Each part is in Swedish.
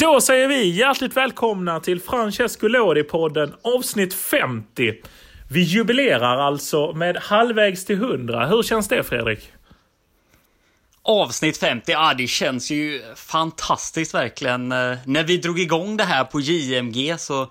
Då säger vi hjärtligt välkomna till Francesco Lodi-podden avsnitt 50. Vi jubilerar alltså med halvvägs till 100. Hur känns det Fredrik? Avsnitt 50, ja det känns ju fantastiskt verkligen. Eh, när vi drog igång det här på JMG så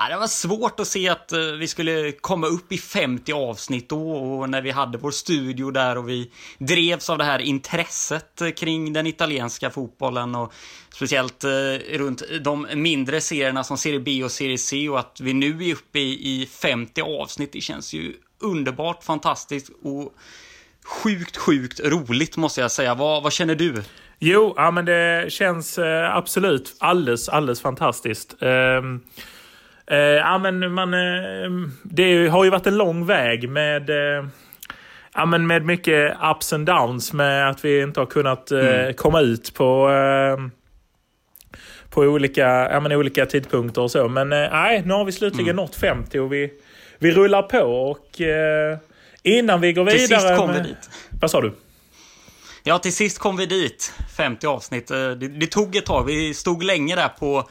Ja, det var svårt att se att eh, vi skulle komma upp i 50 avsnitt då och när vi hade vår studio där och vi drevs av det här intresset eh, kring den italienska fotbollen och speciellt eh, runt de mindre serierna som Serie B och Serie C och att vi nu är uppe i, 50 avsnitt. Det känns ju underbart, fantastiskt och sjukt, sjukt roligt måste jag säga. Vad, vad känner du? Jo, ja, men det känns absolut alldeles, alldeles fantastiskt. Um eh, ja, men man, eh, det har ju varit en lång väg med, eh, ja, men med mycket ups and downs med att vi inte har kunnat eh, Mm. komma ut på eh, på olika, ja, men olika tidpunkter och så. Men eh, nej, nu har vi slutligen nått 50 och vi, vi rullar på. Och innan vi går Till vidare... sist kom vi dit. Vad sa du? Ja, till sist kom vi dit. 50 avsnitt. Det, det tog ett tag. Vi stod länge där på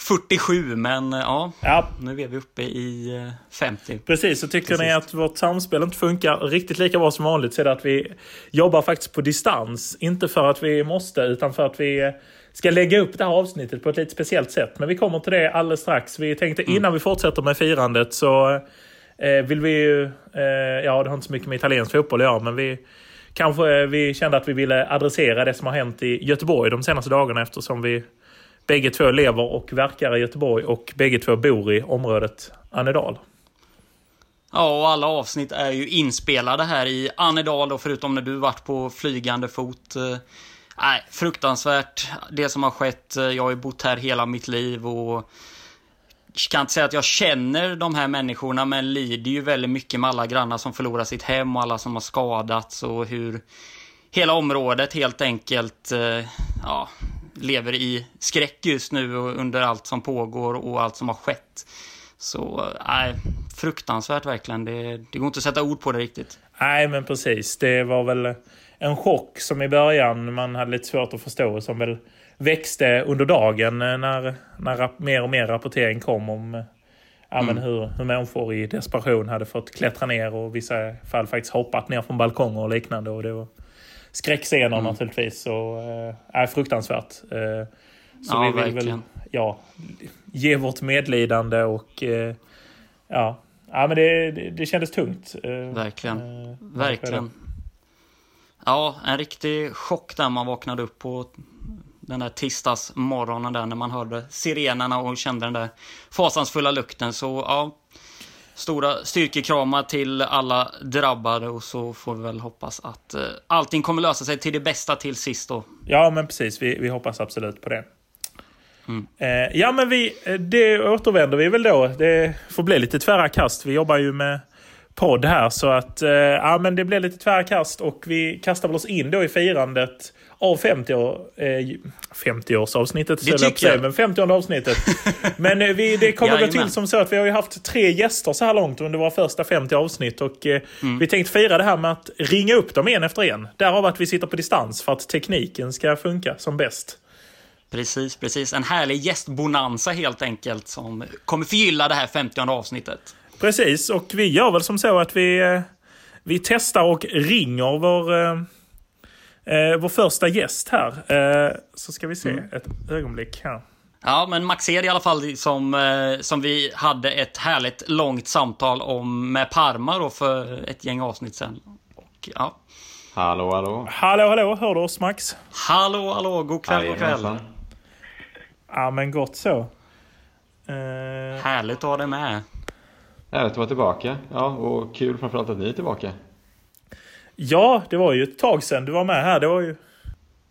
47, men eh, ja, Ja, nu är vi uppe i eh, 50. Precis, så tycker Till ni att vårt samspel inte funkar riktigt lika bra som vanligt så är det att vi jobbar faktiskt på distans. Inte för att vi måste, utan för att vi eh, ska lägga upp det här avsnittet på ett lite speciellt sätt. Men vi kommer till det alldeles strax. Vi tänkte innan vi fortsätter med firandet så eh, vill vi ju... Eh, ja, det har inte så mycket med italiensk fotboll att göra, men vi kanske eh, vi kände att vi ville adressera det som har hänt i Göteborg de senaste dagarna eftersom vi bägge två lever och verkar i Göteborg och bägge två bor i området Annedal. Ja, och alla avsnitt är ju inspelade här i Annedal och förutom när du varit på flygande fot. eh, fruktansvärt det som har skett. Eh, jag har ju bott här hela mitt liv och kan inte säga att jag känner de här människorna men lider ju väldigt mycket med alla grannar som förlorar sitt hem och alla som har skadats och hur hela området helt enkelt eh, ja, lever i skräck just nu och under allt som pågår och allt som har skett. Så, nej, fruktansvärt verkligen. Det, det går inte att sätta ord på det riktigt. Nej, men precis. Det var väl en chock som i början man hade lite svårt att förstå. Som väl växte under dagen eh, när, när mer och mer rapportering kom om eh, ja, men hur, hur människor i desperation hade fått klättra ner och i vissa fall faktiskt hoppat ner från balkonger och liknande. Och det var skräckscener naturligtvis. Och, eh, är fruktansvärt. Eh, så Ja, vi vill väl verkligen. ja, ge vårt medlidande och eh, ja, ja men det, det, det kändes tungt. eh, Verkligen. Verkligen. Ja, en riktig chock där man vaknade upp på den där tisdagsmorgonen där när man hörde sirenerna och kände den där fasansfulla lukten. Så ja, stora styrkekramar till alla drabbade och så får vi väl hoppas att eh, allting kommer lösa sig till det bästa till sist då. Ja, men precis. Vi, vi hoppas absolut på det. Mm. Eh, ja, men vi, eh, det återvänder vi väl då. Det får bli lite tvära kast. Vi jobbar ju med podd här så att eh, ja, men det blir lite tvära kast och vi kastar väl oss in då i firandet av 50 år, eh, 50-årsavsnittet. Det tycker jag. Men 50 avsnittet. men eh, vi, det kommer gå till som så att vi har ju haft tre gäster så här långt under våra första 50 avsnitt. Och eh, Mm. vi tänkte fira det här med att ringa upp dem en efter en. Därav att vi sitter på distans för att tekniken ska funka som bäst. Precis, precis. En härlig gästbonanza helt enkelt som kommer förgylla det här 50 avsnittet. Precis, och vi gör väl som så att vi, eh, vi testar och ringer vår, eh, eh, vår första gäst här. Eh, så ska vi se ett ögonblick här. Ja, men Maxed i alla fall som, eh, som vi hade ett härligt långt samtal om med Parma då för ett gäng avsnitt sen. Och ja, Hallå, hallå. Hallå, hallå, hör du oss Max? hallå, hallå, god kväll, god kväll. Ja, men gott så. Eh, Härligt att ha dig med. Härligt att vara tillbaka. Ja, och kul framförallt att ni är tillbaka. ja, det var ju ett tag sedan du var med här. Det var ju...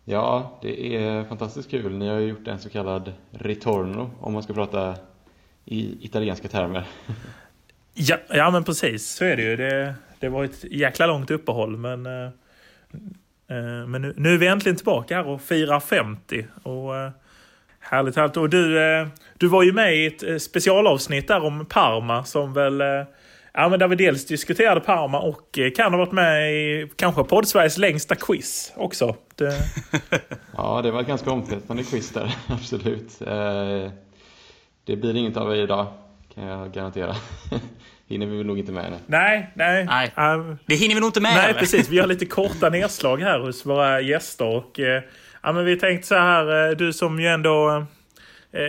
Ja, det är fantastiskt kul. Ni har ju gjort en så kallad ritorno, om man ska prata i italienska termer. Ja, ja men precis. Så är det ju. Det, det var ett jäkla långt uppehåll. Men, eh, eh, men nu, nu är vi äntligen tillbaka här och firar 50. Och, eh, härligt, härligt. Och du, eh, du var ju med i ett eh, specialavsnitt där om Parma som väl eh, Ja, men där vi dels diskuterade Parma och kan ha varit med i kanske podd-Sveriges längsta quiz också. Det... ja, det var ett ganska omfattande quiz där, absolut. Det blir inget av det idag, kan jag garantera. hinner vi nog inte med. Nej, nej. nej. Uh, det hinner vi nog inte med Nej, heller. precis. Vi har lite korta nedslag här hos våra gäster. Och, uh, ja, men vi tänkte så här, uh, du som ju ändå uh,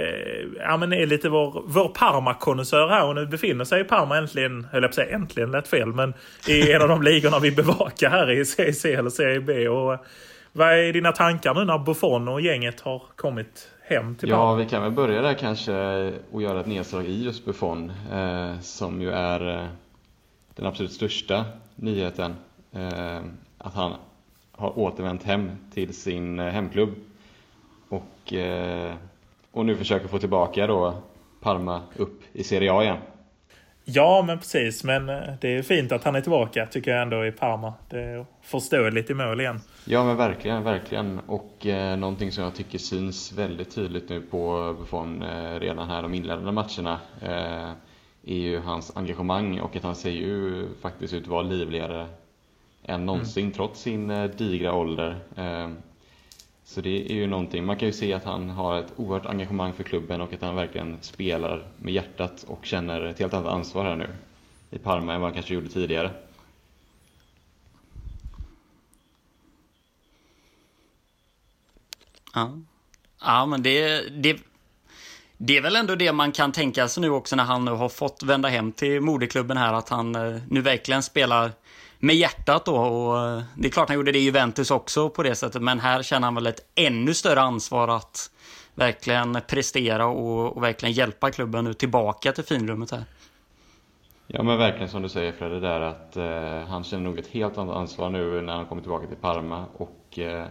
ja, men är lite vår, vår Parma-konnässör här och nu befinner sig i Parma äntligen, höll jag på att säga äntligen, lät fel, men i en av de ligorna vi bevakar här i CC eller Serie B. Och, vad är dina tankar nu när Buffon och gänget har kommit hem till Ja, vi kan väl börja där kanske och göra ett nedslag i just Buffon eh, som ju är eh, den absolut största nyheten. Eh, att han har återvänt hem till sin eh, hemklubb och, eh, och nu försöker få tillbaka då Parma upp i Serie A igen. Ja, men precis. Men eh, det är fint att han är tillbaka tycker jag ändå i Parma. Det är förståeligt i mål igen. Ja, men verkligen, verkligen. Och eh, någonting som jag tycker syns väldigt tydligt nu på Buffon eh, redan här de inledande matcherna eh, är ju hans engagemang och att han ser ju faktiskt ut att vara livligare än någonsin mm. trots sin eh, digra ålder. Eh, så det är ju någonting, man kan ju se att han har ett oerhört engagemang för klubben och att han verkligen spelar med hjärtat och känner ett helt annat ansvar här nu i Parma än vad han kanske gjorde tidigare. Ja, ja men det, det, det är väl ändå det man kan tänka sig nu också när han nu har fått vända hem till moderklubben här, att han eh, nu verkligen spelar med hjärtat då. Och eh, det är klart han gjorde det i Juventus också på det sättet, men här känner han väl ett ännu större ansvar att verkligen prestera och, och verkligen hjälpa klubben nu tillbaka till finrummet här. Ja men verkligen som du säger Fredde där att eh, han känner nog ett helt annat ansvar nu när han kommer tillbaka till Parma och eh,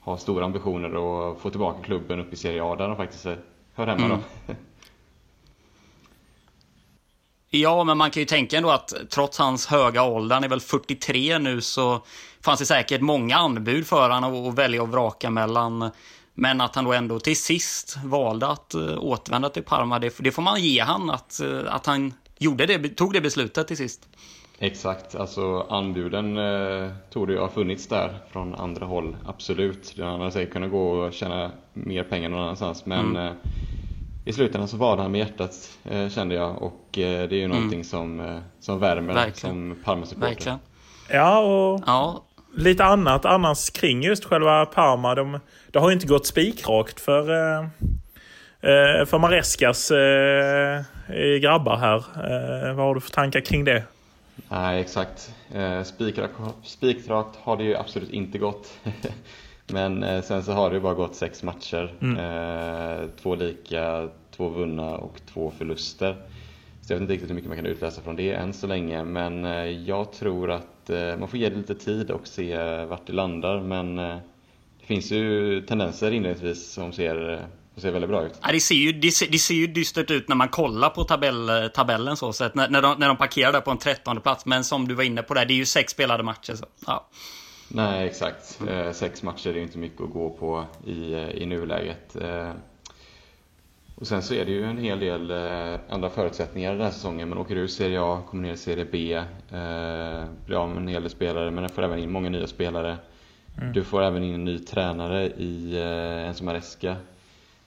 har stora ambitioner att få tillbaka klubben upp i Serie A där de faktiskt hör hemma mm. då. Ja, men man kan ju tänka ändå att trots hans höga ålder, han är väl 43 nu, så fanns det säkert många anbud för honom att välja och vraka mellan. Men att han då ändå till sist valde att uh, återvända till Parma, det, det får man ge han att, uh, att han gjorde det, tog det beslutet till sist. Exakt, alltså anbuden eh, tog det ju ha funnits där från andra håll, absolut. Han hade säkert kunnat gå och tjäna mer pengar någon annanstans, men mm. eh, i slutändan så valde han med hjärtat eh, kände jag och eh, det är ju mm. någonting som, eh, som värmer Verkligen. som Parma-supporter. Ja, och ja. lite annat annars kring just själva Parma. De, det har ju inte gått spikrakt för, eh, eh för Marescas eh, grabbar här. Eh, vad har du för tankar kring det? Nej, exakt. Eh, spikrakt, spikrakt har det ju absolut inte gått. Men eh, sen så har det ju bara gått sex matcher. Mm. Eh, två lika, två vunna och två förluster. Så jag vet inte riktigt hur mycket man kan utläsa från det än så länge. Men eh, jag tror att man får ge det lite tid och se vart det landar. Men det finns ju tendenser inledningsvis som ser det ser väldigt bra ut. Ja, det, ser ju, det, ser, det ser ju dystert ut när man kollar på tabell, tabellen så sett. När, när, de, när de parkerar där på en trettonde plats. Men som du var inne på där, det är ju sex spelade matcher. Så, ja. Nej, exakt. Eh, sex matcher är ju inte mycket att gå på i, eh, i nuläget. Eh, och sen så är det ju en hel del andra förutsättningar den här säsongen. Man åker ur Serie A, kommer ner i Serie B, eh, blir av med en hel del spelare, men får även in många nya spelare. Mm. Du får även in en ny tränare i eh, Enzo Maresca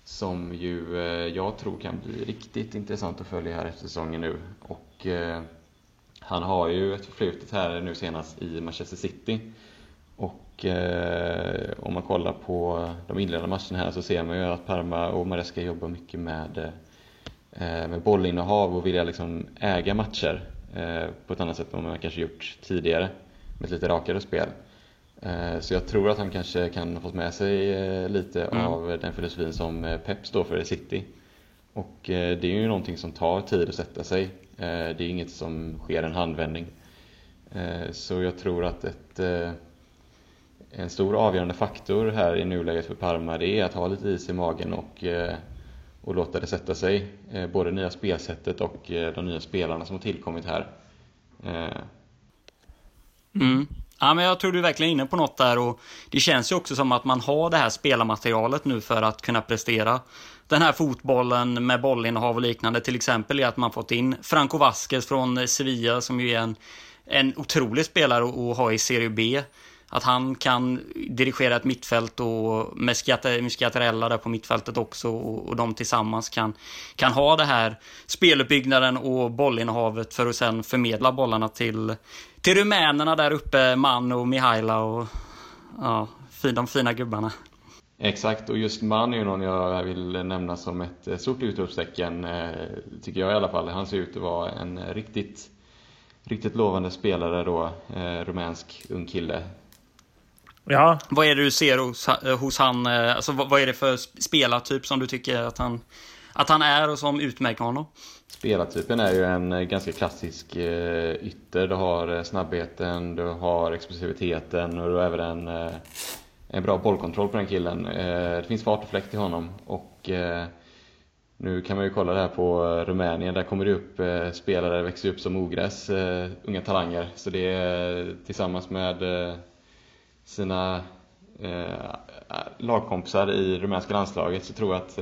som ju eh, jag tror kan bli riktigt intressant att följa här efter säsongen nu. Och eh, han har ju ett förflutet här nu senast i Manchester City och eh, om man kollar på de inledande matcherna här så ser man ju att Parma och Maresca jobbar mycket med, eh, med bollinnehav och vilja liksom äga matcher eh, på ett annat sätt än man kanske gjort tidigare med ett lite rakare spel. Eh, så jag tror att han kanske kan ha fått med sig eh, lite mm. av den filosofin som eh, Pep står för i City. Och det är ju någonting som tar tid att sätta sig. Det är inget som sker en handvändning. Så jag tror att ett en stor avgörande faktor här i nuläget för Parma det är att ha lite is i magen och, eh, och låta det sätta sig. Eh, både det nya spelsättet och eh, de nya spelarna som har tillkommit här. Mm. Ja, men jag tror du är verkligen inne på något där och det känns ju också som att man har det här spelarmaterialet nu för att kunna prestera den här fotbollen med bollinnehav och liknande. Till exempel är att man fått in Franco Vasquez från Sevilla som ju är en, en otrolig spelare att ha i Serie B. Att han kan dirigera ett mittfält och med Schiattarella där på mittfältet också och, och de tillsammans kan, kan ha det här speluppbyggnaden och bollinnehavet för att sen förmedla bollarna till, till rumänerna där uppe, Man och Mihaila och ja, de fina gubbarna. Exakt, och just Man är ju någon jag vill nämna som ett eh, stort utropstecken, eh, tycker jag i alla fall. Han ser ut att vara en riktigt, riktigt lovande spelare då, eh, rumänsk ung kille. Ja. Vad är det du ser hos, hos han? Eh, alltså, vad är det för spelartyp som du tycker att han, att han är och som utmärker honom? Spelartypen är ju en ganska klassisk ytter. Du har snabbheten, du har explosiviteten och du har även en en bra bollkontroll på den killen. Eh, det finns fart och fläkt i honom och eh, nu kan man ju kolla det här på Rumänien, där kommer det upp eh, spelare, växer upp som ogräs, unga talanger. Så det är tillsammans med sina lagkompisar i rumänska landslaget så tror jag att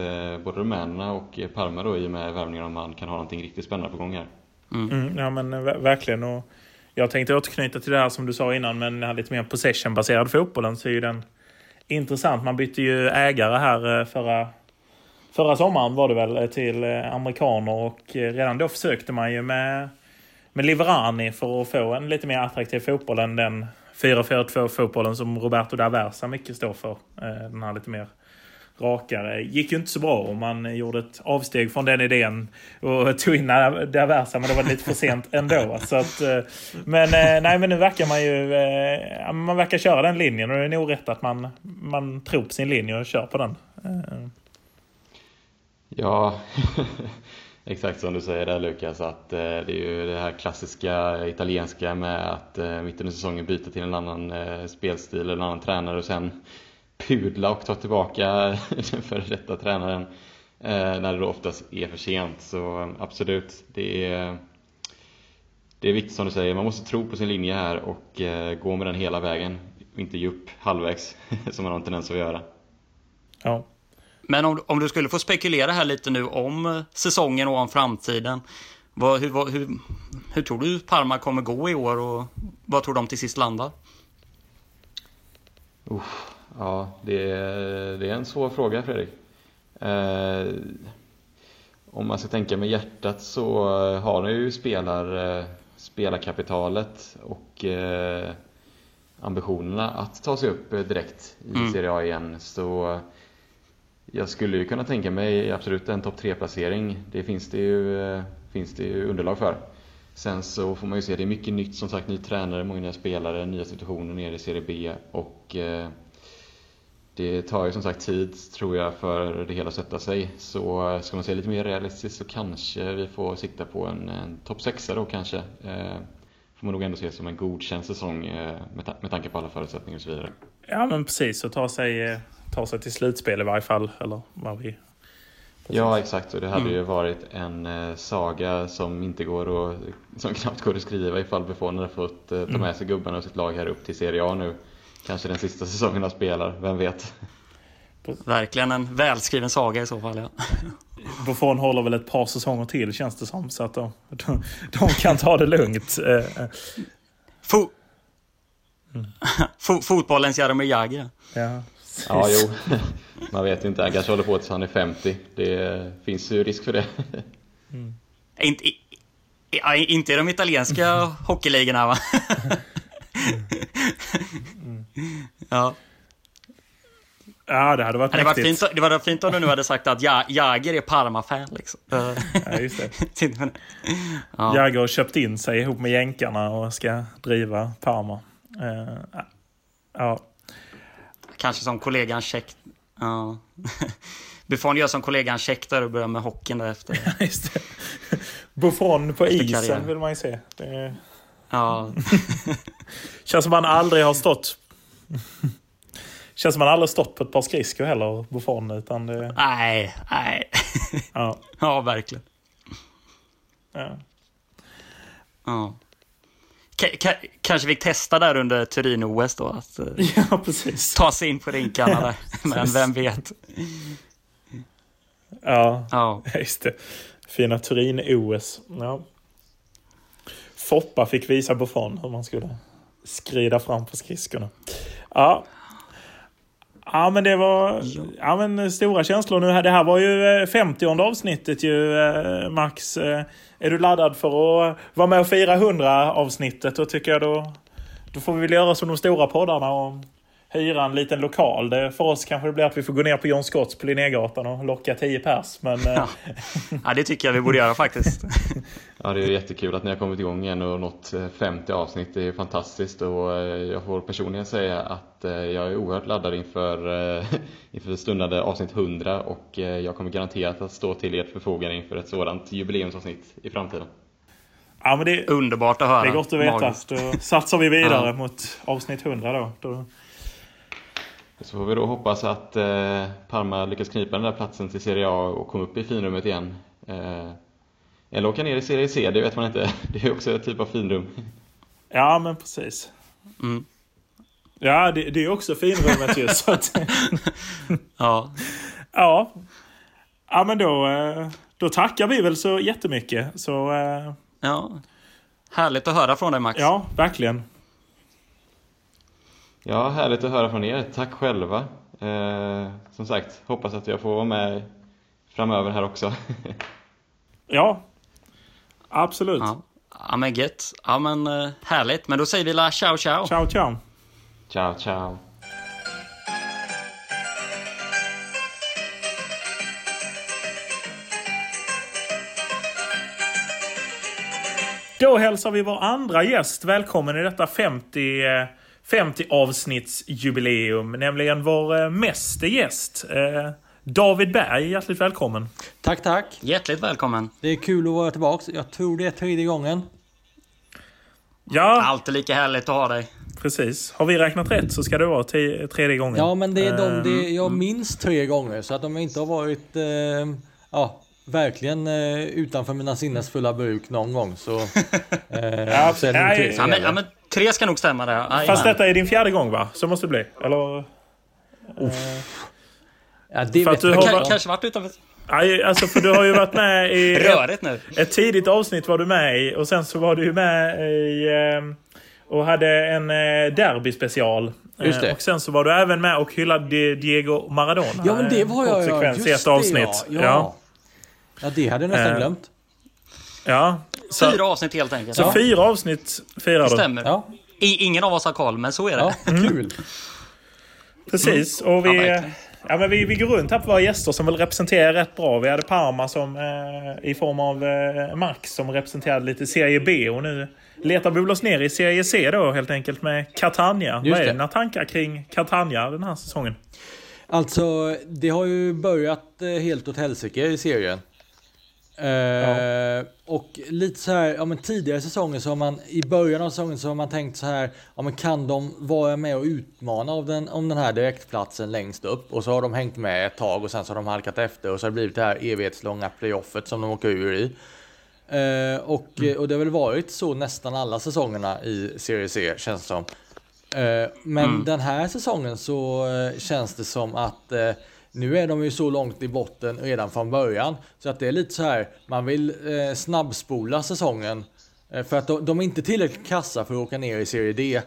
både rumänerna och Parma då i och med värvningen av man kan ha någonting riktigt spännande på gång här. Mm. Mm, ja men verkligen. Och jag tänkte återknyta till det här som du sa innan, men den här lite mer possession-baserad fotbollen så är ju den intressant. Man bytte ju ägare här eh, förra, förra sommaren var det väl eh, till eh, amerikaner och redan då försökte man ju med, med Liverani för att få en lite mer attraktiv fotboll än den 4-4-2 fotbollen som Roberto Daversa mycket står för. Eh, den här lite mer rakare. Gick ju inte så bra och man gjorde ett avsteg från den idén och tog in Daversa men det var lite för sent ändå. Så att, eh, men, eh, nej, men nu verkar man ju man verkar köra den linjen och det är nog rätt att man, man tror på sin linje och kör på den. Ja, exakt som du säger där Lukas att eh, det är ju det här klassiska italienska med att eh, mitt under säsongen byta till en annan eh, spelstil eller en annan tränare och sen pudla och ta tillbaka den före detta tränaren eh, när det då oftast är för sent. Så absolut, det är, det är viktigt som du säger. Man måste tro på sin linje här och eh, gå med den hela vägen. Inte ge upp halvvägs som man har en tendens att göra. Ja. Men om, om du skulle få spekulera här lite nu om säsongen och om framtiden. Vad, hur, hur, hur tror du Parma kommer gå i år och vad tror de till sist landar? Uh, Ja, det är, det är en svår fråga Fredrik. Eh, om man ska tänka med hjärtat så har ni ju spelar, eh, spelarkapitalet och eh, ambitionerna att ta sig upp direkt i mm. Serie A igen. Så jag skulle ju kunna tänka mig absolut en topp 3-placering. Det finns det, ju, eh, finns det ju underlag för. Sen så får man ju se, det är mycket nytt som sagt, ny tränare, många nya spelare, nya situationer nere i Serie B och eh, det tar ju som sagt tid tror jag för det hela att sätta sig. Så eh, ska man se lite mer realistiskt så kanske vi får sikta på en, en topp 6 då kanske. Eh, får man nog ändå se som en godkänd säsong eh, med, ta med tanke på alla förutsättningar och så vidare. Ja men precis, och ta sig, eh, ta sig till slutspel i varje fall. Eller vad vi... Ja exakt, och det hade mm. ju varit en eh, saga som inte går att, som knappt går att skriva ifall Buffon hade fått eh, ta mm. med sig gubbarna och sitt lag här upp till Serie A nu. Kanske den sista säsongen han spelar, vem vet? Verkligen en välskriven saga i så fall, ja. Buffon håller väl ett par säsonger till känns det som, så att de, de, de kan ta det lugnt. Eh. Fo mm. Fotbollens Jaromir Jagr. Ja, ja, jo. Man vet ju inte. Han kanske håller på tills han är 50. Det finns ju risk för det. Mm. Inte, inte i de italienska hockeyligorna va? Mm. Ja. Ja, det hade varit det varit fint, Det var fint om du nu hade sagt att Jager är Parma-fan. Liksom. Ja, just det. ja. Har köpt in sig ihop med jänkarna och ska driva Parma. Uh, ja. Kanske som kollegan Check. Ja. Buffon gör som kollegan Check där och börjar med hockeyn därefter. Just det. Buffon på isen vill man ju se. Det... Ja. Känns som han aldrig har stått... Känns som han aldrig stått på ett par skridskor heller, Buffon. Utan det... Nej, nej. Ja. ja, verkligen. Ja. ja. Kanske fick testa där under Turin-OS då. Att, ja, precis. Ta sig in på rinkarna där. Men vem vet. Ja, ja. just det. Fina Turin-OS. Ja. Foppa fick visa Buffon hur man skulle skrida fram på skridskorna. Ja. Ja men det var ja, men stora känslor nu. Det här var ju 50 eh, avsnittet ju eh, Max. Eh, är du laddad för att vara med och fira 100 avsnittet? Då tycker jag då, då får vi väl göra som de stora poddarna och hyra en liten lokal. Det, för oss kanske det blir att vi får gå ner på John Scotts på Linnégatan och locka 10 pers. Men, ja. ja, det tycker jag vi borde göra faktiskt. ja, det är jättekul att ni har kommit igång igen och nått 50 avsnitt. Det är fantastiskt och jag får personligen säga att jag är oerhört laddad inför, inför stundande avsnitt 100 och jag kommer garanterat att stå till ert förfogande inför ett sådant jubileumsavsnitt i framtiden. Ja, men det, Underbart att höra. Det är gott att veta. Magiskt. Då satsar vi vidare ja. mot avsnitt 100 då. då. Så får vi då hoppas att eh, Parma lyckas knipa den där platsen till Serie A och komma upp i finrummet igen. Eh, eller åka ner i Serie C, det vet man inte. Det är också ett typ av finrum. Ja, men precis. Mm. Ja, det, det, är också finrummet ju. så att... ja. ja. Ja, men då, eh, då tackar vi väl så jättemycket. Så, eh, ja. Härligt att höra från dig Max. Ja, verkligen. Ja, härligt att höra från er. Tack själva. Eh, som sagt, hoppas att jag får vara med framöver här också. ja, absolut. Ja, ja men gött. Ja men eh, härligt. Men då säger vi la ciao ciao. Ciao ciao. Ciao ciao. Då hälsar vi vår andra gäst välkommen i detta 50 50 avsnittsjubileum, nämligen vår eh, meste gäst. Eh, David Berg, hjärtligt välkommen. Tack, tack. Hjärtligt välkommen. Det är kul att vara tillbaka. Jag tror det är tredje gången. Ja. Alltid lika härligt att ha dig. Precis. Har vi räknat rätt så ska det vara tredje gången. Ja, men det är de det, jag mm. minns tre gånger. Så att de inte har varit eh, ja, verkligen eh, utanför mina sinnesfulla bruk någon gång. Så, eh, ja, så är det nej, ja, men, ja, men Tre ska nog stämma där. Aj, Fast detta är din fjärde gång va? Så måste det bli. Eller? Ja, det för att du har kanske varit utanför... Aj, alltså för du har ju varit med i... Rörigt nu. Ett tidigt avsnitt var du med i och sen så var du ju med i... Ehm, och hade en eh, derby-special. Just det. Eh, och sen så var du även med och hyllade Diego Maradona. Ja men det var jag ja. Just i ett avsnitt. Det, ja. Ja. ja, det hade jag nästan glömt. Ja, så, fyra avsnitt helt enkelt. Så ja. fyra avsnitt firar du? stämmer. Ja. ingen av oss har koll, men så är det. Ja, mm. kul. Precis, och vi... Ja, ja, men vi, vi går runt här på våra gäster som väl representerar rätt bra. Vi hade Parma som, eh, i form av eh, Max som representerade lite Serie B och nu letar vi oss ner i Serie C då helt enkelt med Catania. Just Vad är dina tankar kring Catania den här säsongen? Alltså, det har ju börjat eh, helt åt helsike i serien. Ja. Eh, och lite så här, ja men tidigare säsonger så har man, i början av säsongen så har man tänkt så här, ja men kan de vara med och utmana av den, om den här direktplatsen längst upp? Och så har de hängt med ett tag och sen så har de halkat efter och så har det blivit det här evighetslånga playoffet som de åker ur i. Uh, och, mm. och det har väl varit så nästan alla säsongerna i Serie C känns det som. Uh, men mm. den här säsongen så känns det som att nu är de ju så långt i botten redan från början. Så att det är lite så här, man vill eh, snabbspola säsongen. Eh, för att de, de, är inte tillräckligt kassa för att åka ner i Serie D.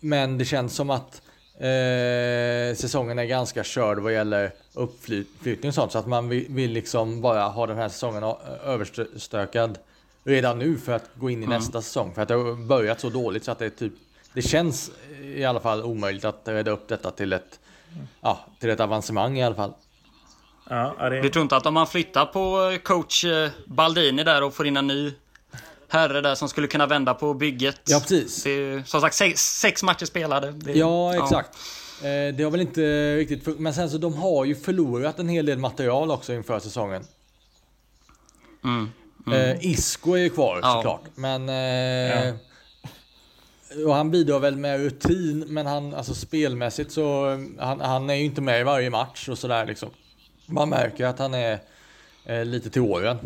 Men det känns som att eh, säsongen är ganska körd vad gäller uppflyttning och sånt. Så att man vill, vill liksom bara ha den här säsongen överstökad redan nu för att gå in i mm. nästa säsong. För att det har börjat så dåligt så att det är typ det känns i alla fall omöjligt att rädda upp detta till ett ja, till ett avancemang i alla fall. Ja, det... Du tror inte att om man flyttar på eh, coach eh, Baldini där och får in en ny herre där som skulle kunna vända på bygget. Ja, precis. Det är, som sagt sex, sex matcher spelade. Det, ja, exakt. Ja. Eh, det har väl inte riktigt... Men sen så de har ju förlorat en hel del material också inför säsongen. Mm. Mm. Isco är ju kvar ja. såklart. Men... Ja. Och han bidrar väl med rutin, men han, alltså spelmässigt så, han, han är ju inte med i varje match och sådär liksom. Man märker att han är eh, lite till åren.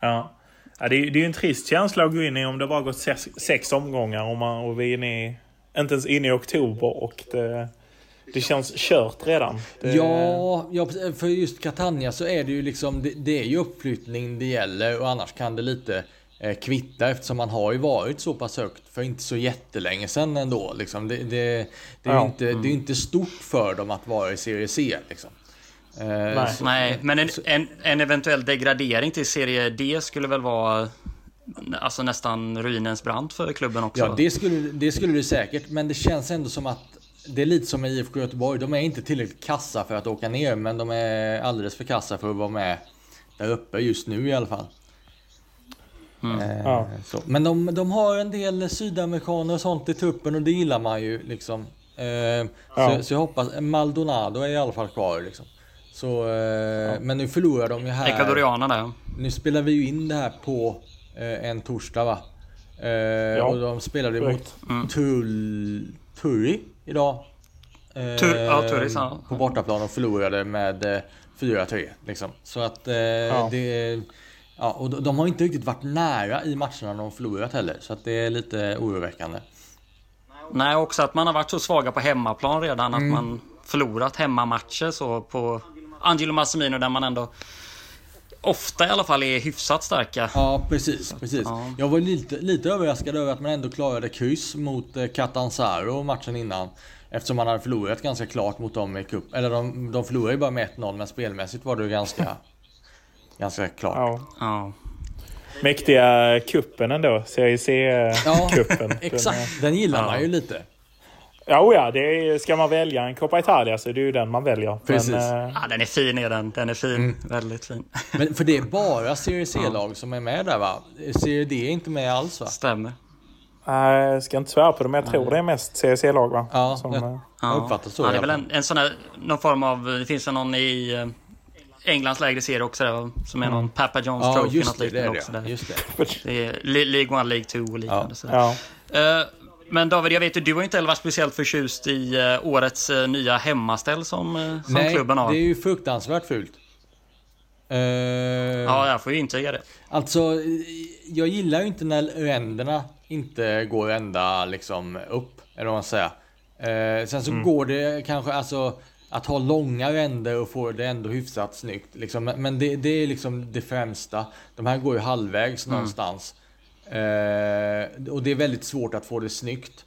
Ja. Ja, det, är, det är ju en trist känsla att gå in i om det bara gått sex, sex omgångar och, man, och vi är inne i, inte ens inne i oktober och det, det känns kört redan. Det... Ja, ja, för just Catania så är det ju liksom, det, det, är ju uppflyttning det gäller och annars kan det lite kvitta eftersom man har ju varit så pass högt för inte så jättelänge sedan ändå. Liksom. Det, det, det är ju ja. inte, det är inte stort för dem att vara i Serie C. Liksom. Eh, Nej. Så, Nej, men en, en, en, eventuell degradering till Serie D skulle väl vara alltså nästan ruinens brant för klubben också? Ja, det skulle, det skulle det säkert, men det känns ändå som att det är lite som med IFK Göteborg. De är inte tillräckligt kassa för att åka ner, men de är alldeles för kassa för att vara med där uppe just nu i alla fall. Mm. Eh, ja. Men de, de har en del sydamerikaner och sånt i truppen och det gillar man ju liksom. Eh, ja. så, så, jag hoppas, Maldonado är i alla fall kvar liksom. Så, eh, ja. Men nu förlorar de ju här. Ecuadorianerna. Nu spelar vi ju in det här på eh, en torsdag va? Eh, ja. Och de spelade mot mm. Tull, Turri idag. Eh, Tur, ja, Turris, ja. På bortaplan och förlorade med eh, 4-3. Liksom. Så att eh, ja. det... Ja, och de har inte riktigt varit nära i matcherna de förlorat heller. Så att det är lite oroväckande. Nej, också att man har varit så svaga på hemmaplan redan. Mm. Att man förlorat hemmamatcher så på Angelo Massimino där man ändå ofta i alla fall är hyfsat starka. Ja, precis. precis. Ja. Jag var lite, lite överraskad över att man ändå klarade kryss mot eh, Catanzaro matchen innan. Eftersom man hade förlorat ganska klart mot dem i cup. Eller de, de förlorade ju bara med 1-0 men spelmässigt var det ganska, ganska klart. Ja. ja. Mäktiga kuppen ändå. Serie C-kuppen. Ja, exakt. Den gillar man ju lite. Ja, oh ja, det är, ska man välja en Coppa Italia så är det ju den man väljer. Precis. Men, äh... ja, den är fin är den. Den är fin. Mm. Väldigt fin. Men för det är bara Serie C-lag som är med där va? Serie D är inte med alls va? Stämmer. Nej, jag ska inte svära på det, men jag tror det är mest Serie C-lag va? Ja, som, jag, jag uppfattar så. Ja, det är väl en, en sån här, någon form av, det finns någon i eh, Englands lägre serie också där, som är någon mm. Papa John's ja, Trophy, något liknande också. Där. Just det. det är League 1, League 2 och liknande. Ja. Uh, men David, jag vet att du har inte heller varit speciellt förtjust i uh, årets uh, nya hemmaställ som, som Nej, klubben har. det är ju fruktansvärt fult. ja, jag får ju intyga det. Alltså, jag gillar ju inte när ränderna inte går ända liksom upp, eller vad man säger. sen så mm. går det kanske, alltså att ha långa ränder och få det ändå hyfsat snyggt. Liksom. Men det, det, är liksom det främsta. De här går ju halvvägs mm. någonstans. Eh, och det är väldigt svårt att få det snyggt.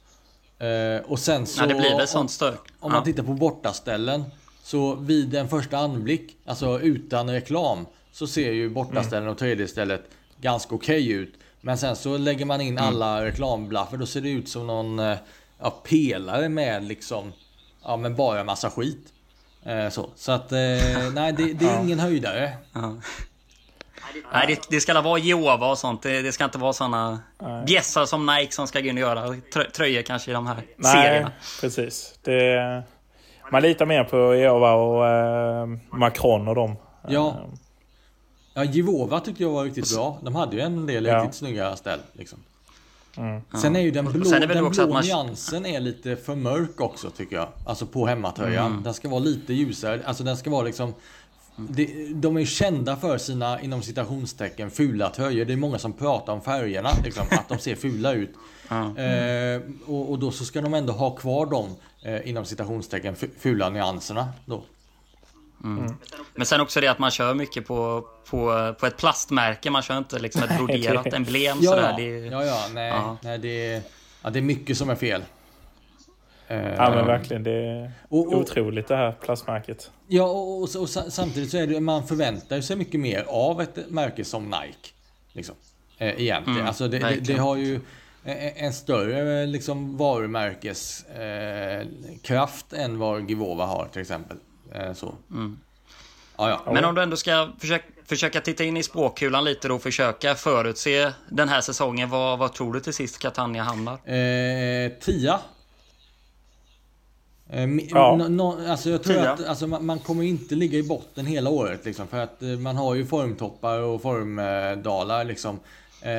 Eh, och sen så... Ja, det blir väl sånt stök. Om, man tittar på bortaställen. Så vid en första anblick, alltså utan reklam, så ser ju bortaställen mm. och tredje stället ganska okej okay ut. Men sen så lägger man in mm. alla reklamblaffer, då ser det ut som någon eh, ja, pelare med liksom, ja men bara massa skit. Eh, så. så att, eh, nej det, det är ingen höjdare. Nej, det, det ska vara Jehova och sånt. Det, det, ska inte vara såna bjässar som Nike som ska gå in och göra tröjor kanske i de här Nej, serierna. precis. Det, man litar mer på Jehova och eh, Macron och dem. Ja. Ja, Jehova tyckte jag var riktigt bra. De hade ju en del ja. riktigt snygga ställ. Liksom. Mm. Sen är ju den blå, är den blå man... nyansen är lite för mörk också tycker jag. Alltså på hemmatröjan. Mm. Den ska vara lite ljusare. Alltså den ska vara liksom de, de är kända för sina, inom citationstecken, fula tröjor. Det är många som pratar om färgerna, liksom, att de ser fula ut. Mm. Eh, och, och, då så ska de ändå ha kvar de, eh, inom citationstecken, fula nyanserna. Då. Mm. Mm. Men sen också det att man kör mycket på, på, på ett plastmärke. Man kör inte liksom ett broderat emblem ja, sådär. Det, ja, ja, nej, ja. nej det, ja, det är mycket som är fel. Ja men verkligen, det är och, och, otroligt det här plastmärket. Ja och, och, och, samtidigt så är det, man förväntar sig mycket mer av ett märke som Nike. Liksom. Eh, egentligen. Mm, alltså det, det, det, har ju en större liksom, varumärkeskraft eh, än vad Givova har till exempel. Eh, så. Mm. Ja, ja. Men om du ändå ska försöka, försöka titta in i språkkulan lite då och försöka förutse den här säsongen. Vad, vad tror du till sist Catania hamnar? Eh, tia Eh, ja. No, alltså jag tror Tia. att alltså, man, man, kommer inte ligga i botten hela året. Liksom, för att eh, man har ju formtoppar och formdalar. Liksom.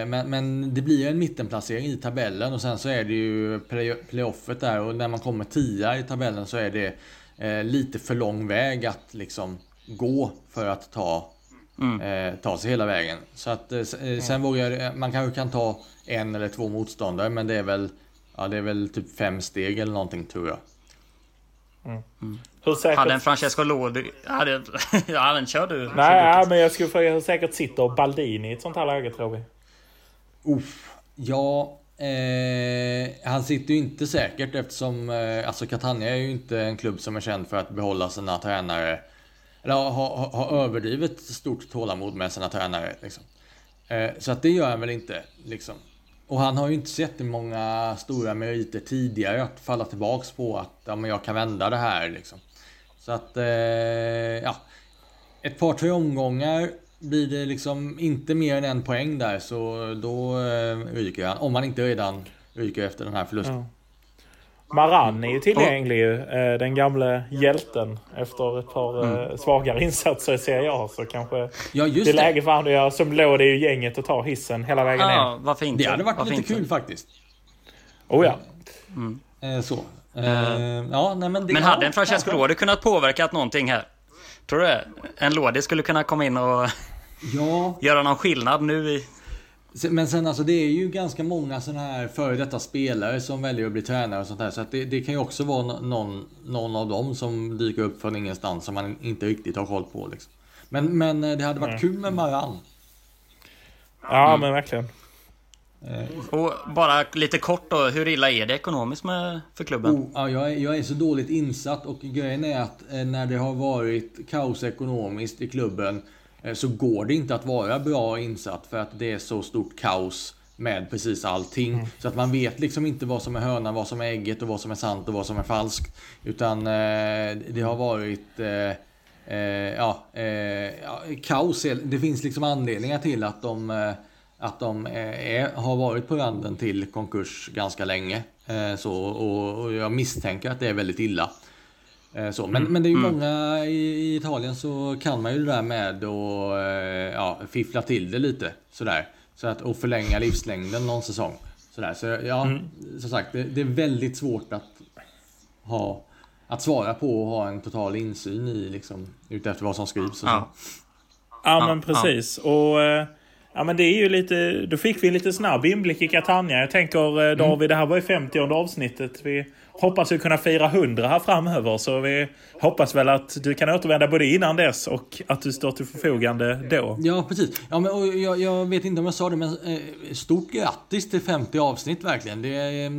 Men, men, det blir en mittenplacering i tabellen och sen så är det ju play, playoffet där och när man kommer tia i tabellen så är det eh, lite för lång väg att liksom gå för att ta mm. eh, ta sig hela vägen. Så att eh, eh sen vågar jag, man kanske kan ta en eller två motståndare men det är väl, ja det är väl typ fem steg eller någonting tror jag. Mm. Mm. Hur säkert... Hade en Francesco Lodi... Hade... ja, den kör du. Nej, men jag skulle fråga hur säkert sitter Baldini i ett sånt här läge tror vi? Uff, ja, eh, han sitter ju inte säkert eftersom eh, alltså Catania är ju inte en klubb som är känd för att behålla sina tränare. Eller har ha, ha överdrivet stort tålamod med sina tränare. Liksom. Eh, så att det gör han väl inte. Liksom. Och han har ju inte sett många stora meriter tidigare att falla tillbaks på att ja, men jag kan vända det här. Liksom. Så att, eh, ja. Ett par, tre omgångar blir det liksom inte mer än en poäng där så då eh, ryker han. Om han inte redan ryker efter den här förlusten. Ja. Maran är ju tillgänglig ju. Eh, den gamle hjälten efter ett par eh, mm. svagare insatser i Serie A. Så kanske ja, just det är läge för honom att göra som låg i gänget och ta hissen hela vägen ja, ner. Varför inte? Det hade varit varför lite inte? kul faktiskt. Oh ja. Mm. Eh, så. Eh, ja, nej, men det, men hade en Francesco Lodi kunnat påverka någonting här? Tror du det? En Lodi skulle kunna komma in och ja. göra någon skillnad nu i... Men sen alltså det är ju ganska många sådana här före detta spelare som väljer att bli tränare och sånt där. Så att det, det kan ju också vara någon, någon av dem som dyker upp från ingenstans som man inte riktigt har koll på. Liksom. Men, men eh, det hade varit mm. kul med Maran. Ja mm. men verkligen. Eh, och bara lite kort då, hur illa är det ekonomiskt med, för klubben? Oh, ja, jag, är, jag är så dåligt insatt och grejen är att eh, när det har varit kaos ekonomiskt i klubben eh, så går det inte att vara bra insatt för att det är så stort kaos med precis allting. Mm. Så att man vet liksom inte vad som är hönan, vad som är ägget och vad som är sant och vad som är falskt. Utan eh, det har varit eh, eh, ja, ja, kaos. Det finns liksom anledningar till att de att de eh, är, har varit på randen till konkurs ganska länge. Eh, så, och, och jag misstänker att det är väldigt illa. Eh, så, men, mm. men det är ju mm. många i, i, Italien så kan man ju det där med att ja, fiffla till det lite. Sådär. Så att, och förlänga livslängden någon säsong. Sådär. Så ja, mm. som sagt, det, det, är väldigt svårt att ha att svara på och ha en total insyn i liksom, utefter vad som skrivs. Och ja. ja, men precis. Och Ja men det är ju lite, då fick vi lite snabb inblick i Catania. Jag tänker eh, David, mm. det här var ju 50 avsnittet. Vi hoppas ju kunna fira 100 här framöver. Så vi hoppas väl att du kan återvända både innan dess och att du står till förfogande då. Ja precis. Ja, men, och jag, jag vet inte om jag sa det men eh, stort grattis till 50 avsnitt verkligen. Det, eh,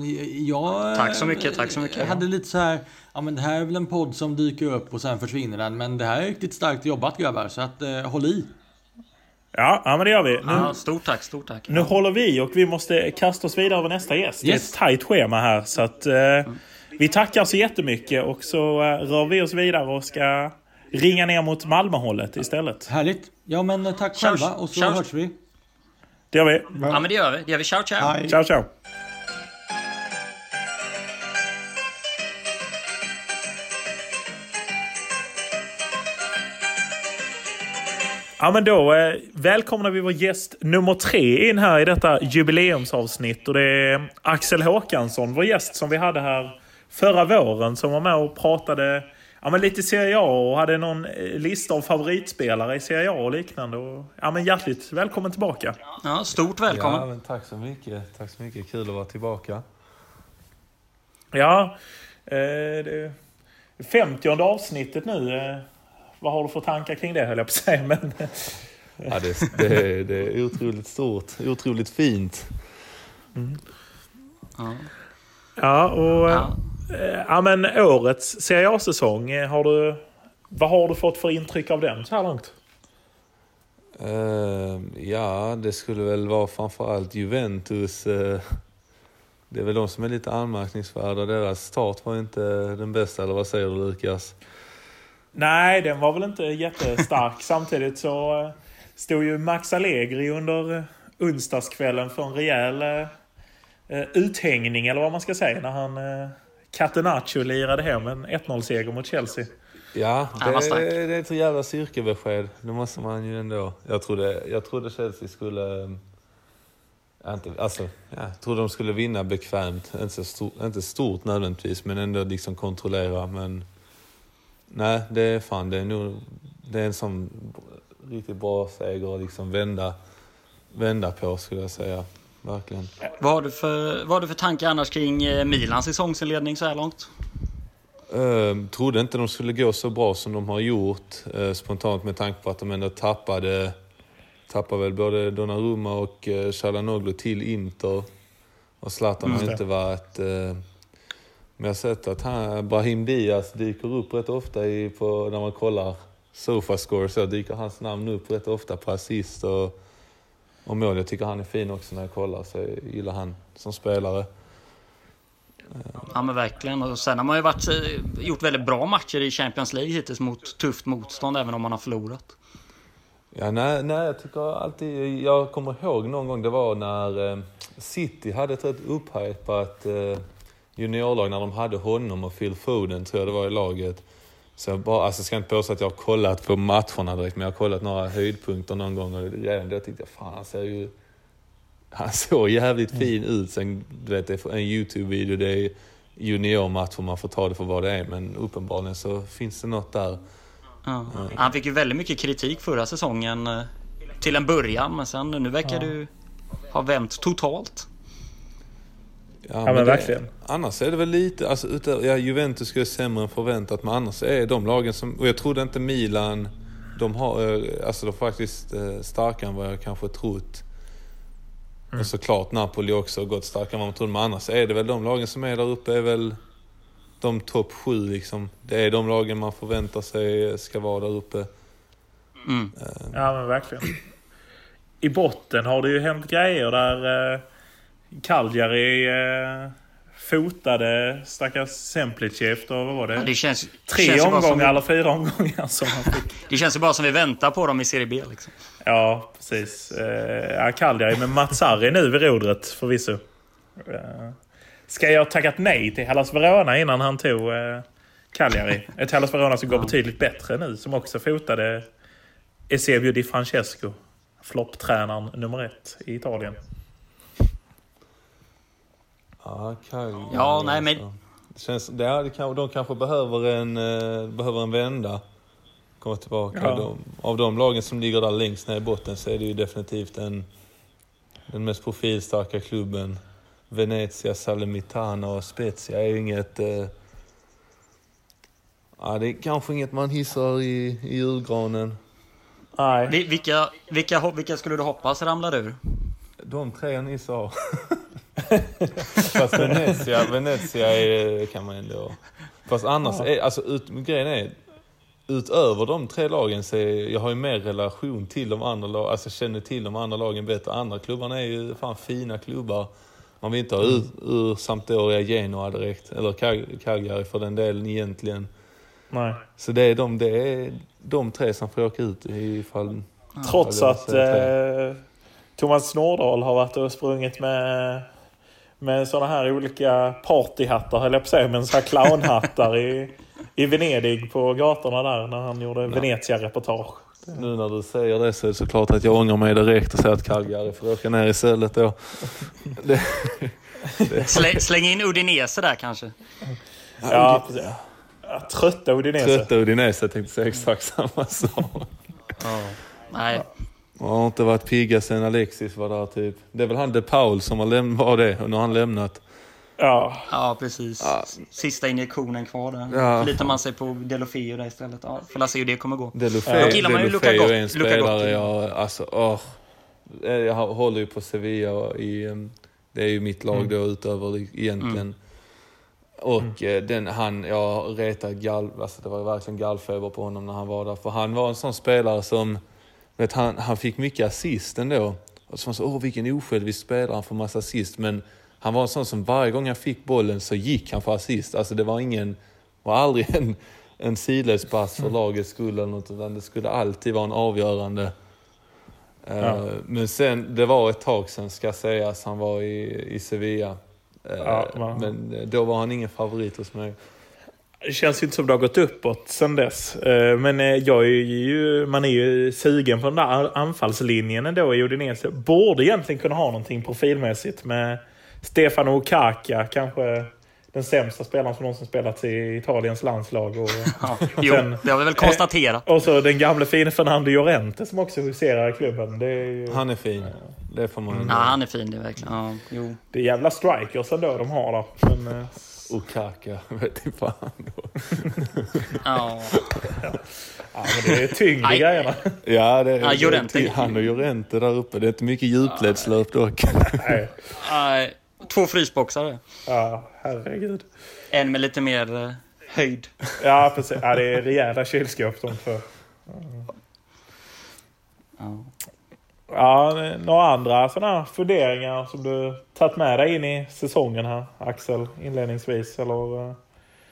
jag, tack så mycket, tack så mycket. Jag hade lite så här, ja men det här är väl en podd som dyker upp och sen försvinner den. Men det här är riktigt starkt jobbat grabbar. Så att eh, håll i. Ja, ja men det gör vi. Nu, ja, stort tack, stort tack. Nu håller vi och vi måste kasta oss vidare över nästa gäst. Yes. Det är ett tajt schema här. Så att, eh. Vi tackar så jättemycket och så eh, rör vi oss vidare och ska ringa ner mot Malmöhållet istället. Härligt. Ja men eh, tack ciao, själva och så ciao. hörs vi. Det gör vi. Ja men det gör vi. Det gör vi. Ciao ciao. Hej. Ciao ciao. Ja men då eh, välkomnar vi vår gäst nummer tre in här i detta jubileumsavsnitt. Och det är Axel Håkansson, vår gäst som vi hade här förra våren. Som var med och pratade ja, men lite Serie A och hade någon eh, lista av favoritspelare i Serie A och liknande. Och, ja, men hjärtligt välkommen tillbaka. Ja, stort välkommen. Ja, men tack så mycket. Tack så mycket. Kul att vara tillbaka. Ja, eh, det 50 avsnittet nu. Eh, vad har du för tankar kring det höll jag på att säga. Men... Ja, det, det, det är otroligt stort, otroligt fint. Mm. Ja. ja, och ja. Eh, ja, men årets Serie A-säsong, har du, vad har du fått för intryck av den så här långt? Uh, ja, det skulle väl vara framförallt Juventus. Uh, det är väl de som är lite anmärkningsvärda. Deras start var inte den bästa, eller vad säger du Lukas? Nej, den var väl inte jättestark. Samtidigt så eh, stod ju Max Allegri under eh, onsdagskvällen för en rejäl uh, uthängning, eller vad man ska säga, när han uh, Catenaccio lirade hem en 1-0-seger mot Chelsea. Ja, det, det är ett jävla styrkebesked. Det måste man ju ändå... Jag trodde, jag trodde Chelsea skulle... Inte, alltså, ja, jag trodde de skulle vinna bekvämt. Inte, stort, inte stort nödvändigtvis, men ändå liksom kontrollera. Men Nej, det är fan, det är nog det är en sån riktigt bra seger att liksom vända, vända på skulle jag säga. Verkligen. Vad har du för, vad har du för tankar annars kring eh, Milans säsongsinledning så här långt? Uh, trodde inte de skulle gå så bra som de har gjort. Uh, spontant med tanke på att de ändå tappade, tappade väl både Donnarumma och uh, Chalanoglu till Inter. Och Zlatan har inte varit... Uh, men jag har sett att han, Brahim Diaz dyker upp rätt ofta i, på, när man kollar Sofascore så dyker hans namn upp rätt ofta på assist och, och mål. Jag tycker han är fin också när jag kollar, så jag gillar han som spelare. Ja men verkligen. Och sen har man ju varit, gjort väldigt bra matcher i Champions League hittills mot tufft motstånd även om man har förlorat. Ja, nej, nej, jag tycker alltid... Jag kommer ihåg någon gång det var när eh, City hade ett rätt upphypat eh, juniorlag när de hade honom och Phil Foden, tror jag det var i laget. Så jag, bara, alltså jag ska inte påstå att jag har kollat på matcherna direkt, men jag har kollat några höjdpunkter någon gång och jag fan han ser ju... Han såg jävligt fin ut. Sen, du vet, det är en YouTube-video, det är juniormatcher, man får ta det för vad det är. Men uppenbarligen så finns det något där. Ja. Han fick ju väldigt mycket kritik förra säsongen eh, till en början, men sen nu verkar ja. du ha vänt totalt. Ja, ja men, men verkligen. annars är det väl lite, alltså utöver, ja, Juventus är sämre än förväntat, men annars är de lagen som, och jag trodde inte Milan, de har, eh, alltså de är faktiskt eh, starkare än vad jag kanske trott. Mm. Och såklart Napoli också har gått starkare än vad man trodde, men annars är det väl de lagen som är där uppe är väl de topp sju liksom. Det är de lagen man förväntar sig ska vara där uppe. Mm. Uh, ja men verkligen. I botten har det ju hänt grejer där uh, Cagliari uh, fotade stackars Semplici efter, vad var det? Ja, det känns, Tre känns omgångar vi... eller fyra omgångar som han fick. det känns ju bara som vi väntar på dem i Serie B liksom. Ja, precis. Ja, Cagliari med Mazzari nu vid rodret förvisso. Uh, Ska jag tackat nej till Hellas Verona innan han tog eh, Cagliari? Ett Hellas Verona som går betydligt bättre nu. Som också fotade Eusebio Di Francesco. Flopptränaren nummer ett i Italien. Ja, Cagliari. Ja, nej men... Alltså. Det känns, det, kan, de kanske behöver en, eh, behöver en vända. Komma tillbaka. Ja. De, av de lagen som ligger där längst ner i botten så är det ju definitivt en, den mest profilstarka klubben Venezia, Salernitana och Spezia är ju inget... Eh, ja, det är kanske inget man hissar i, i julgranen. Nej. Vilka, vilka, vilka skulle du hoppas ramlar ur? De tre ni sa. Fast Venezia, Venezia är, kan man ändå... Fast annars, är, alltså ut, grejen är, utöver de tre lagen så är, jag har ju mer relation till de andra lagen, alltså känner till de andra lagen bättre. Andra klubbarna är ju fan fina klubbar. Man vill inte ha ur, ur Sampdoria Genoa direkt, eller Cagliari för den delen egentligen. Nej. Så det är de, det är de tre som får åka ut ifall... Trots att eh, Thomas Nordahl har varit och sprungit med, med sådana här olika partyhattar, höll jag på säga, men så här clownhattar i, i Venedig på gatorna där när han gjorde Venezia-reportage. Nu när du säger det så är det såklart att jag ångrar mig direkt och säger att Cagliari får åka ner istället då. Det, det. Släng, släng in Udinese där kanske. Ja. Ja, trötta Udinese. Trötta Udinese, jag tänkte säga exakt samma sak. Ja. Nej. Man har inte varit pigga sen Alexis var där typ. Det är väl han De Paul som har lämnat, var det, och nu har han lämnat. Ja. Ja, precis. Ja. Sista injektionen kvar där. Ja. Förlitar man sig på Delofeo där istället. Ja, får se hur det kommer gå. Delofeo, Då gillar man ju Luka Gott. är en spelare jag, alltså, åh. Jag håller ju på Sevilla i, det är ju mitt lag mm. då utöver egentligen. Mm. Och mm. den, han, jag retade gall, alltså det var verkligen gallfeber på honom när han var där. För han var en sån spelare som, vet, han, han fick mycket assist ändå. Och så man så, åh vilken osjälvisk spelare, han får massa assist. Men han var en sån som varje gång han fick bollen så gick han för assist. Alltså det var ingen, var aldrig en, en sidledspass för lagets skull eller något, utan det skulle alltid vara en avgörande. Eh, ja. Men sen, det var ett tag sen ska sägas, han var i, i Sevilla. Eh, ja, men då var han ingen favorit hos mig. Det känns ju inte som det har gått uppåt sen dess. Eh, men jag är ju, man är ju sugen på den där anfallslinjen ändå i Udinese. Borde egentligen kunna ha någonting profilmässigt med Stefano Okaka, kanske den sämsta spelaren som någonsin spelat i Italiens landslag. Och, ja, jo, sen, det har vi väl konstaterat. Och så den gamle fine Fernando Llorente som också huserar i klubben. Är ju, han är fin. Det får man mm. Ja, han är fin det är verkligen. Ja, jo. Det är jävla strikers ändå de har där. Men, Okaka, vet inte fan då. ja. ja, men det är tyngre grejerna. Ja, det är, ja, Jorente. han och Jorente där uppe. Det är inte mycket djupledslöp dock. Nej. Nej. Två frysboxar. Ja, herregud. En med lite mer uh, höjd. Ja, precis. Ja, det är rejäla kylskåp de för. Ja. Ja, några andra sådana funderingar som du tagit med dig in i säsongen här, Axel, inledningsvis? Eller?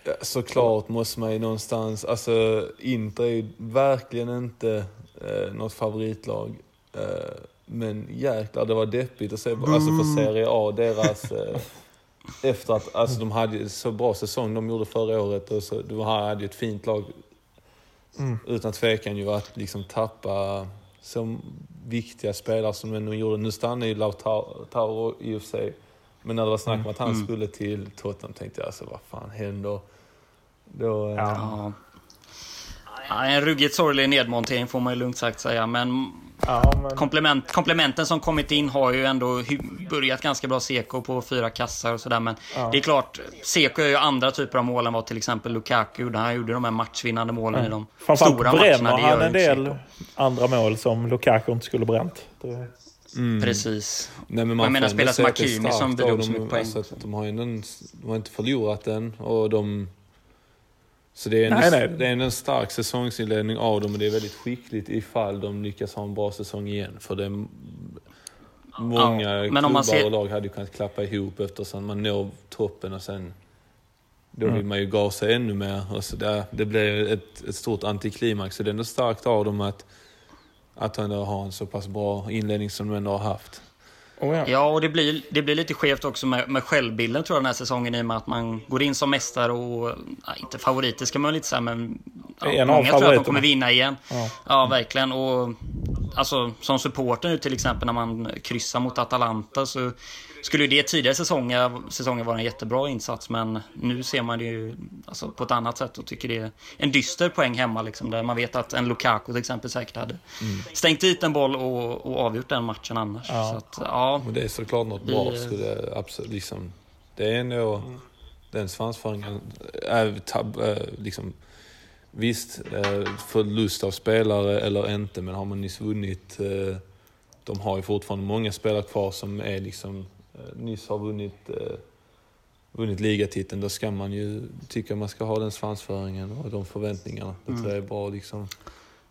Ja, såklart måste man ju någonstans, alltså Inter är ju verkligen inte eh, något favoritlag. Eh, men jäklar, det var deppigt att se, alltså för Serie A, deras... Eh, efter att alltså, de hade så bra säsong de gjorde förra året och så, de hade ju ett fint lag. Mm. Utan tvekan ju att liksom tappa så viktiga spelare som de gjorde. Nu stannar ju Lautaro i och för sig. Men när det var snack om att han mm. skulle till Tottenham tänkte jag alltså vad fan händer? Då, ja. Eh... Ja, en ruggigt sorglig nedmontering får man ju lugnt sagt säga. Men Ja, men... Komplement, komplementen som kommit in har ju ändå börjat ganska bra. Seko på fyra kassar och sådär. Men ja. det är klart, Seko gör ju andra typer av mål än vad till exempel Lukaku gjorde. Han gjorde de här matchvinnande målen ja. i de stora matcherna. Framförallt han en del Seko. andra mål som Lukaku inte skulle bränt. Det... Mm. Precis. Nej, men man jag menar spelare som Hakimi som bidrog så mycket poäng. Alltså, de, har ju en, de har inte förlorat den och de så det är, en, nej, nej. det är en stark säsongsinledning av dem och det är väldigt skickligt ifall de lyckas ha en bra säsong igen. För det är många ja, men klubbar ser... och lag hade ju kunnat klappa ihop eftersom man når toppen och sen då mm. vill man ju gasa ännu mer. Och så där, det blir ett, ett stort antiklimax. Så det är ändå starkt av dem att, att ändå ha en så pass bra inledning som de ändå har haft. Oh ja. ja, och det blir, det blir lite skevt också med, med självbilden tror jag den här säsongen i och med att man går in som mästare och, ja, inte favoriter ska man väl inte säga men ja, en många tror att de kommer vinna igen. Ja, ja verkligen. Och alltså som supporter nu till exempel när man kryssar mot Atalanta så skulle det tidigare säsonger, säsonger vara en jättebra insats men nu ser man det ju alltså, på ett annat sätt och tycker det är en dyster poäng hemma liksom, där man vet att en Lukaku till exempel säkert hade mm. stängt dit en boll och, och avgjort den matchen annars. Ja. Så att, ja, och det är såklart något bra. Skulle absolut, liksom, det är ändå mm. den svansföringen är tab, liksom, Visst, förlust av spelare eller inte, men har man nyss vunnit de har ju fortfarande många spelare kvar som är liksom Eh, nyss har vunnit, eh, vunnit ligatiteln, då ska man ju tycka man ska ha den svansföringen och de förväntningarna. Det tror jag är bra liksom.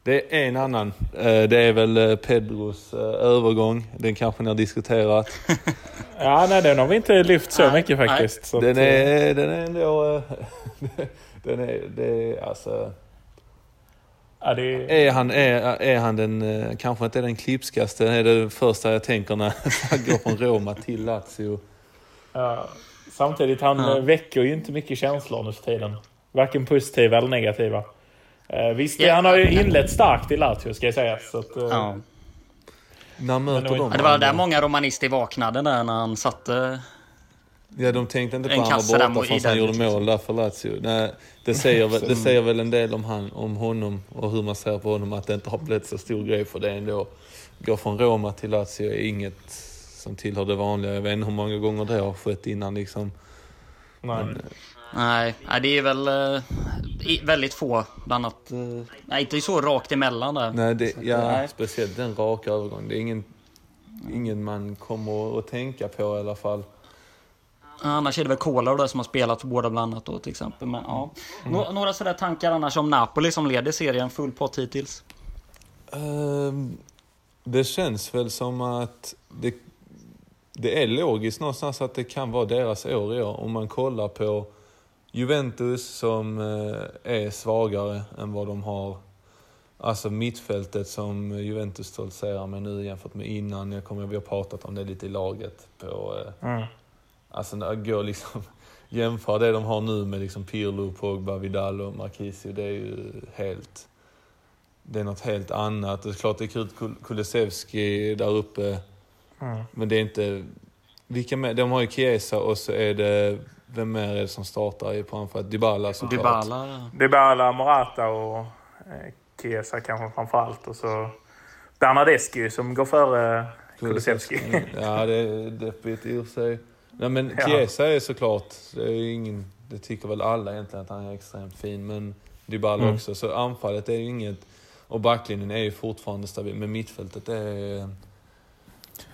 Det är en annan. Eh, det är väl Pedros övergång. Den kanske ni har diskuterat. ja, nej den har vi inte lyft så mycket faktiskt. Så den, är, den är ändå... den är, det är alltså... Ja, det... är, han, är, är han den, eh, kanske inte den klipskaste, är det första jag tänker när han går från Roma till Lazio. Ja, samtidigt, han ja. väcker ju inte mycket känslor nu för tiden. Varken positiva eller negativa. Eh, visst, yeah. han har ju inlett starkt i Lazio ska jag säga. Så att, eh, ja. När möter de Det var där många romanister vaknade där när han satte Ja, de tänkte inte på att han var borta förrän han gjorde mål där för Lazio. Nej, det säger, väl, det säger väl en del om, han, om honom och hur man ser på honom, att det inte har blivit så stor grej för det ändå. Gå från Roma till Lazio är inget som tillhör det vanliga. Jag vet inte hur många gånger det har skett innan liksom. Nej. Men, Nej, det är väl äh, väldigt få. Bland annat, äh, nej, inte så rakt emellan där. Nej, det, ja, nej. speciellt den raka övergången. Det är ingen, ingen man kommer att tänka på i alla fall. Annars är det väl Kolar då som har spelat för båda bland annat då till exempel. Men, ja. Mm. Några sådär tankar annars om Napoli som leder serien full pott hittills? Um, det känns väl som att det, det är logiskt någonstans att det kan vara deras år i år. Om man kollar på Juventus som eh, är svagare än vad de har Alltså mittfältet som Juventus stoltserar med nu jämfört med innan. Jag kommer vi har pratat om det lite i laget på eh, mm. Alltså när jag går liksom, jämför det de har nu med liksom Pirlo, Pogba, Vidal och Marquisio, det är ju helt... Det är något helt annat. Det är klart det är kul Kulusevski där uppe. Mm. Men det är inte... Vilka med? De har ju Chiesa och så är det vem mer är det som startar på anfallet? Dybala såklart. Dybala. Dybala, Morata och eh, Chiesa kanske framförallt. Och så Bernadeschi som går före Kulusevski. Ja, det är deppigt i och för sig. Nej, men. Chiesa är såklart, det, är ingen, det tycker väl alla egentligen att han är extremt fin, men Dybala Mm. också. Så anfallet är ju inget, och backlinjen är ju fortfarande stabil, men mittfältet är...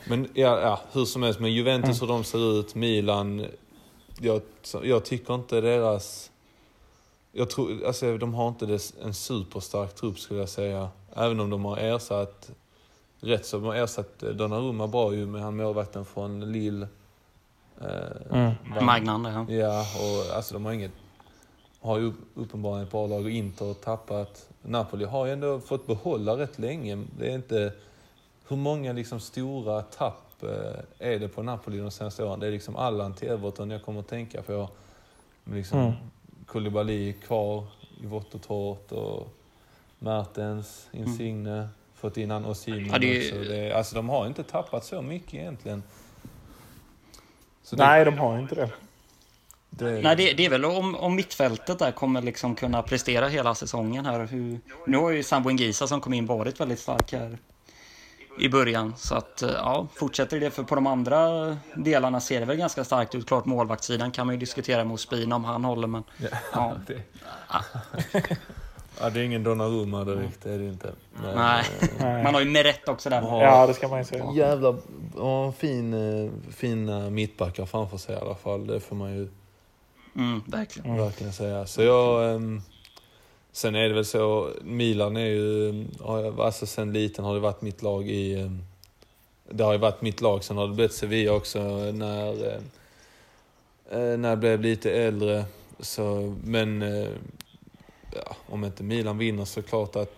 Men ja, ja hur som helst, men Juventus Mm. hur de ser ut, Milan, jag, jag tycker inte deras... Jag tror, alltså de har inte det, en superstark trupp skulle jag säga. Även om de har ersatt, rätt så de har ersatt Donnarumma bra ju med han målvakten från Lille. Eh, Mm. Magnan, ja. Ja, och alltså de har inget... Har ju uppenbarligen ett bra lag och Inter har tappat. Napoli har ju ändå fått behålla rätt länge. Det är inte... Hur många liksom stora tapp eh, är det på Napoli de senaste åren? Det är liksom Allan till Everton jag kommer att tänka på. Liksom Mm. Koulibaly kvar i vått och torrt och Mertens, Insigne, fått in han och Simon Ja, det också. Det, alltså de har inte tappat så mycket egentligen. Så Nej, de har inte det. det, Nej, det, det är väl om, om mittfältet där kommer liksom kunna prestera hela säsongen här. Hur, nu har ju Sambo Ngisa som kom in varit väldigt stark här i början. Så att, eh, ja, fortsätter det. För på de andra delarna ser det väl ganska starkt ut. Klart målvaktssidan kan man ju diskutera med Ospina om han håller, men ja. det, ja, det är ingen Donnarumma direkt, det är det inte. Men, Nej. eh, Man har ju Meret också där. har- Ja, det ska man ju säga. Jävla ja, fin, eh, fina mittbackar framför sig i alla fall. Det får man ju Mm, verkligen. verkligen säga. Så jag... ehm, sen är det väl så, Milan är ju... har jag- Alltså sen liten har det varit mitt lag i... ehm, Det har ju varit mitt lag. Sen har det blivit Sevilla också när... eh, eh, När jag blev lite äldre. Så, men... eh, Ja, om inte Milan vinner så klart att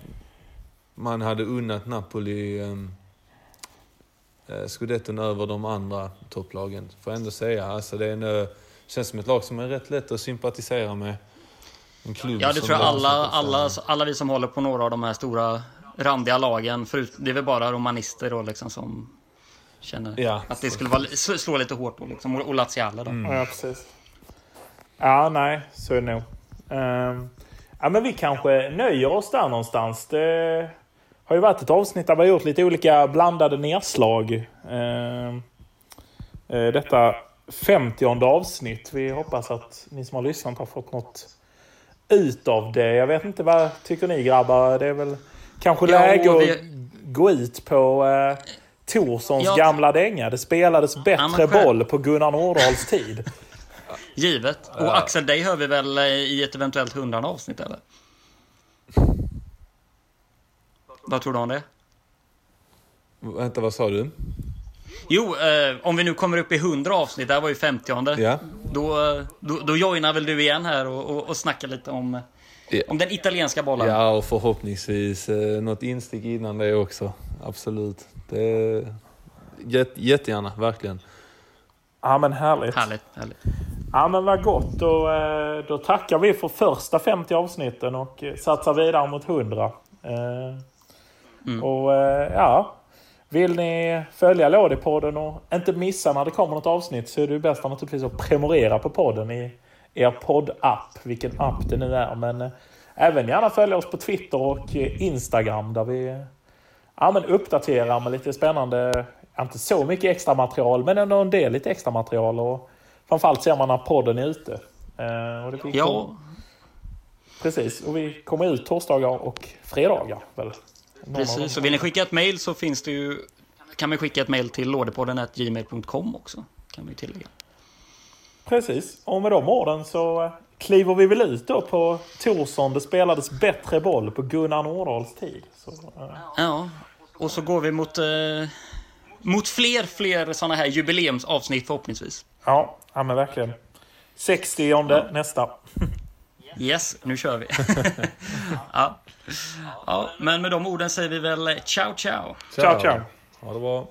man hade unnat Napoli um, scudetton över de andra topplagen. Får jag ändå säga. Alltså det är en, eh, känns som ett lag som är rätt lätt att sympatisera med. En klubb Ja, det tror jag alla, alla, alla vi som håller på några av de här stora randiga lagen. Förut, det är väl bara romanister då liksom som känner Ja. att det skulle vara, slå lite hårt på liksom. Och Laziale då. Mm. Ja, precis. Ja, nej, så är det nog. Ehm, ja, men vi kanske nöjer oss där någonstans. Det har ju varit ett avsnitt där vi har gjort lite olika blandade nedslag. Ehm, eh, detta 50 avsnitt. Vi hoppas att ni som har lyssnat har fått något ut av det. Jag vet inte, vad tycker ni grabbar? Det är väl kanske Ja, läge att vi- gå ut på eh, Torssons Ja. gamla dänga. Det spelades bättre men själv- boll på Gunnar Nordahls tid. Givet. Och Axel, dig hör vi väl eh, i ett eventuellt hundrade avsnitt eller? Vad tror du om det? Vänta, vad sa du? Jo, eh, om vi nu kommer upp i 100 avsnitt, det här var ju 50 Ja. då, eh, då, då joinar väl du igen här och, och, och snackar lite om, Ja. om den italienska bollen. Ja, och förhoppningsvis eh, något instick innan det också. Absolut. Det, jätte, jättegärna, verkligen. Ja men härligt. Härligt, härligt. Ja men vad gott. Då, eh, då tackar vi för första 50 avsnitten och eh, satsar vidare mot 100. Eh, Mm. Och ja, vill ni följa Lådipodden och inte missa när det kommer något avsnitt så är det bäst naturligtvis att prenumerera på podden i er poddapp, vilken app det nu är. Men även gärna följa oss på Twitter och Instagram där vi ja, men uppdaterar med lite spännande, inte så mycket extra material men ändå en del lite extra material. Och framförallt ser man när podden är ute. Eh, och Ja, Precis, och vi kommer ut torsdagar och fredagar. Väl? Någon precis. Så vill ni skicka ett mail så finns det ju... Kan man skicka ett mail till lådepodden.gmail.com också. Kan vi tillägga. Precis, och med de orden så eh, kliver vi väl ut då på Torsson. Det spelades bättre boll på Gunnar Nordahls tid. Så, eh, Ja, och så går vi mot... Eh, mot fler, fler sådana här jubileumsavsnitt förhoppningsvis. Ja, ja, men verkligen. 60 nästa. Yes, nu kör vi. ja. ja, men med de orden säger vi väl ciao ciao. Ciao, ciao. Ha det bra.